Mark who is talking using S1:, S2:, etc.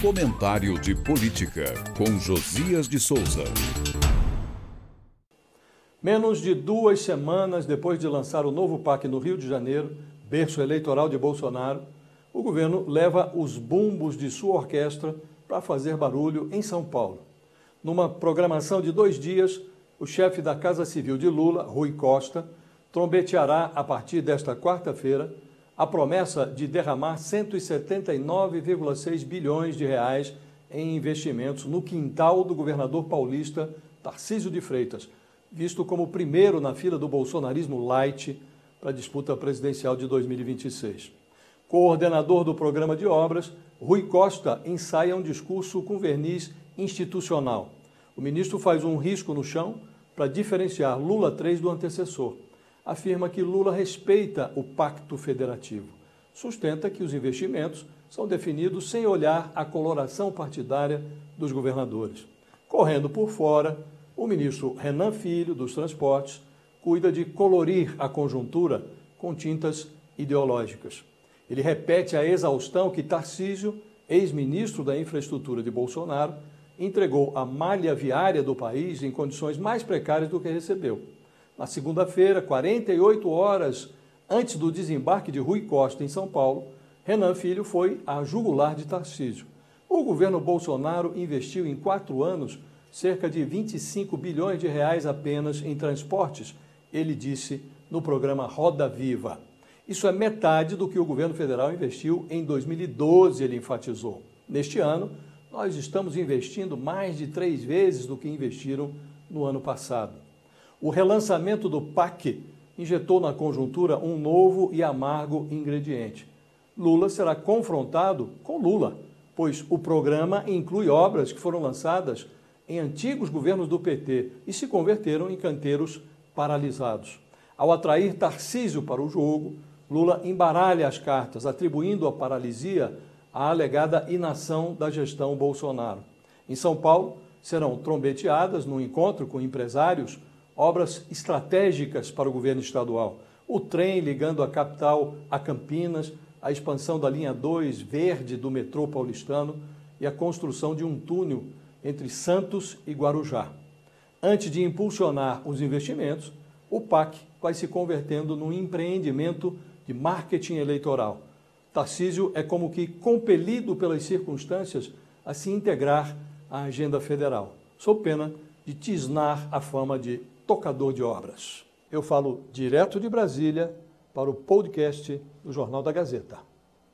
S1: Comentário de Política, com Josias de Souza.
S2: Menos de duas semanas depois de lançar o novo PAC no Rio de Janeiro, berço eleitoral de Bolsonaro, o governo leva os bumbos de sua orquestra para fazer barulho em São Paulo. Numa programação de dois dias, o chefe da Casa Civil de Lula, Rui Costa, trombeteará a partir desta quarta-feira a promessa de derramar 179,6 bilhões de reais em investimentos no quintal do governador paulista Tarcísio de Freitas, visto como o primeiro na fila do bolsonarismo light para a disputa presidencial de 2026. Coordenador do programa de obras, Rui Costa ensaia um discurso com verniz institucional. O ministro faz um risco no chão para diferenciar Lula 3 do antecessor afirma que Lula respeita o pacto federativo. Sustenta que os investimentos são definidos sem olhar a coloração partidária dos governadores. Correndo por fora, o ministro Renan Filho, dos Transportes, cuida de colorir a conjuntura com tintas ideológicas. Ele repete a exaustão que Tarcísio, ex-ministro da Infraestrutura de Bolsonaro, entregou a malha viária do país em condições mais precárias do que recebeu na segunda-feira, 48 horas antes do desembarque de Rui Costa em São Paulo, Renan Filho foi a jugular de Tarcísio. O governo Bolsonaro investiu em quatro anos cerca de 25 bilhões de reais apenas em transportes, ele disse no programa Roda Viva. Isso é metade do que o governo federal investiu em 2012, ele enfatizou. Neste ano, nós estamos investindo mais de três vezes do que investiram no ano passado. O relançamento do PAC injetou na conjuntura um novo e amargo ingrediente. Lula será confrontado com Lula, pois o programa inclui obras que foram lançadas em antigos governos do PT e se converteram em canteiros paralisados. Ao atrair Tarcísio para o jogo, Lula embaralha as cartas, atribuindo a paralisia à alegada inação da gestão Bolsonaro. Em São Paulo, serão trombeteadas, num encontro com empresários, obras estratégicas para o governo estadual. O trem ligando a capital a Campinas, a expansão da linha 2 verde do metrô paulistano e a construção de um túnel entre Santos e Guarujá. Antes de impulsionar os investimentos, o PAC vai se convertendo num empreendimento de marketing eleitoral. Tarcísio é como que compelido pelas circunstâncias a se integrar à agenda federal, sob pena de tisnar a fama de tocador de obras. Eu falo direto de Brasília para o podcast do Jornal da Gazeta.